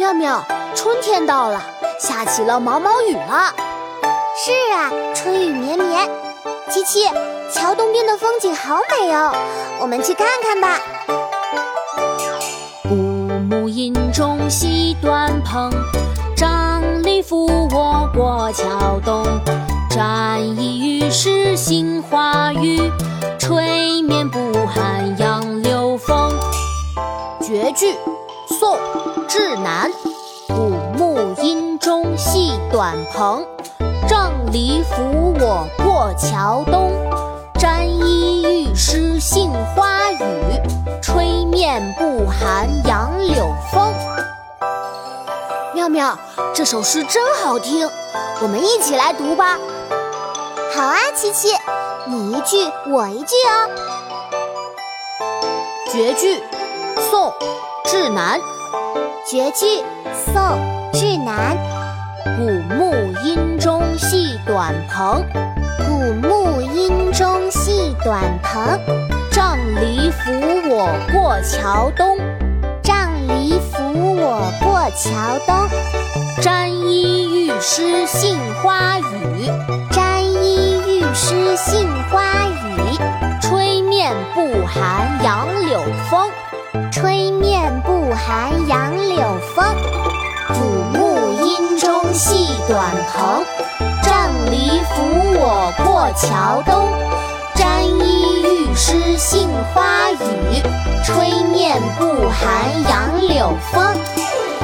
妙妙，春天到了，下起了毛毛雨了。是啊，春雨绵绵。七七，桥东边的风景好美哦，我们去看看吧。古木阴中戏短篷，张力扶我过桥东。沾衣欲湿杏花雨，吹面不寒杨柳风。绝句，宋·智南。古木阴中系短篷，杖藜扶我过桥东。沾衣欲湿杏花雨，吹面不寒杨柳风。妙妙，这首诗真好听，我们一起来读吧。好啊，琪琪，你一句我一句哦。绝句，宋·智南。绝句，宋·智南。古木阴中系短篷，古木阴中系短篷。杖藜扶我过桥东，杖藜扶我过桥东。沾衣欲湿杏花雨，沾衣欲湿杏花雨。吹面不寒杨柳风，吹面不寒杨柳风。古木阴中系短篷，杖藜扶我过桥东。沾衣欲湿杏花雨，吹面不寒杨柳风。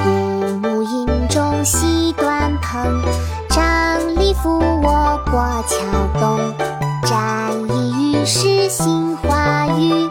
古木阴中系短篷，杖藜扶我过桥东。沾衣欲湿杏花雨，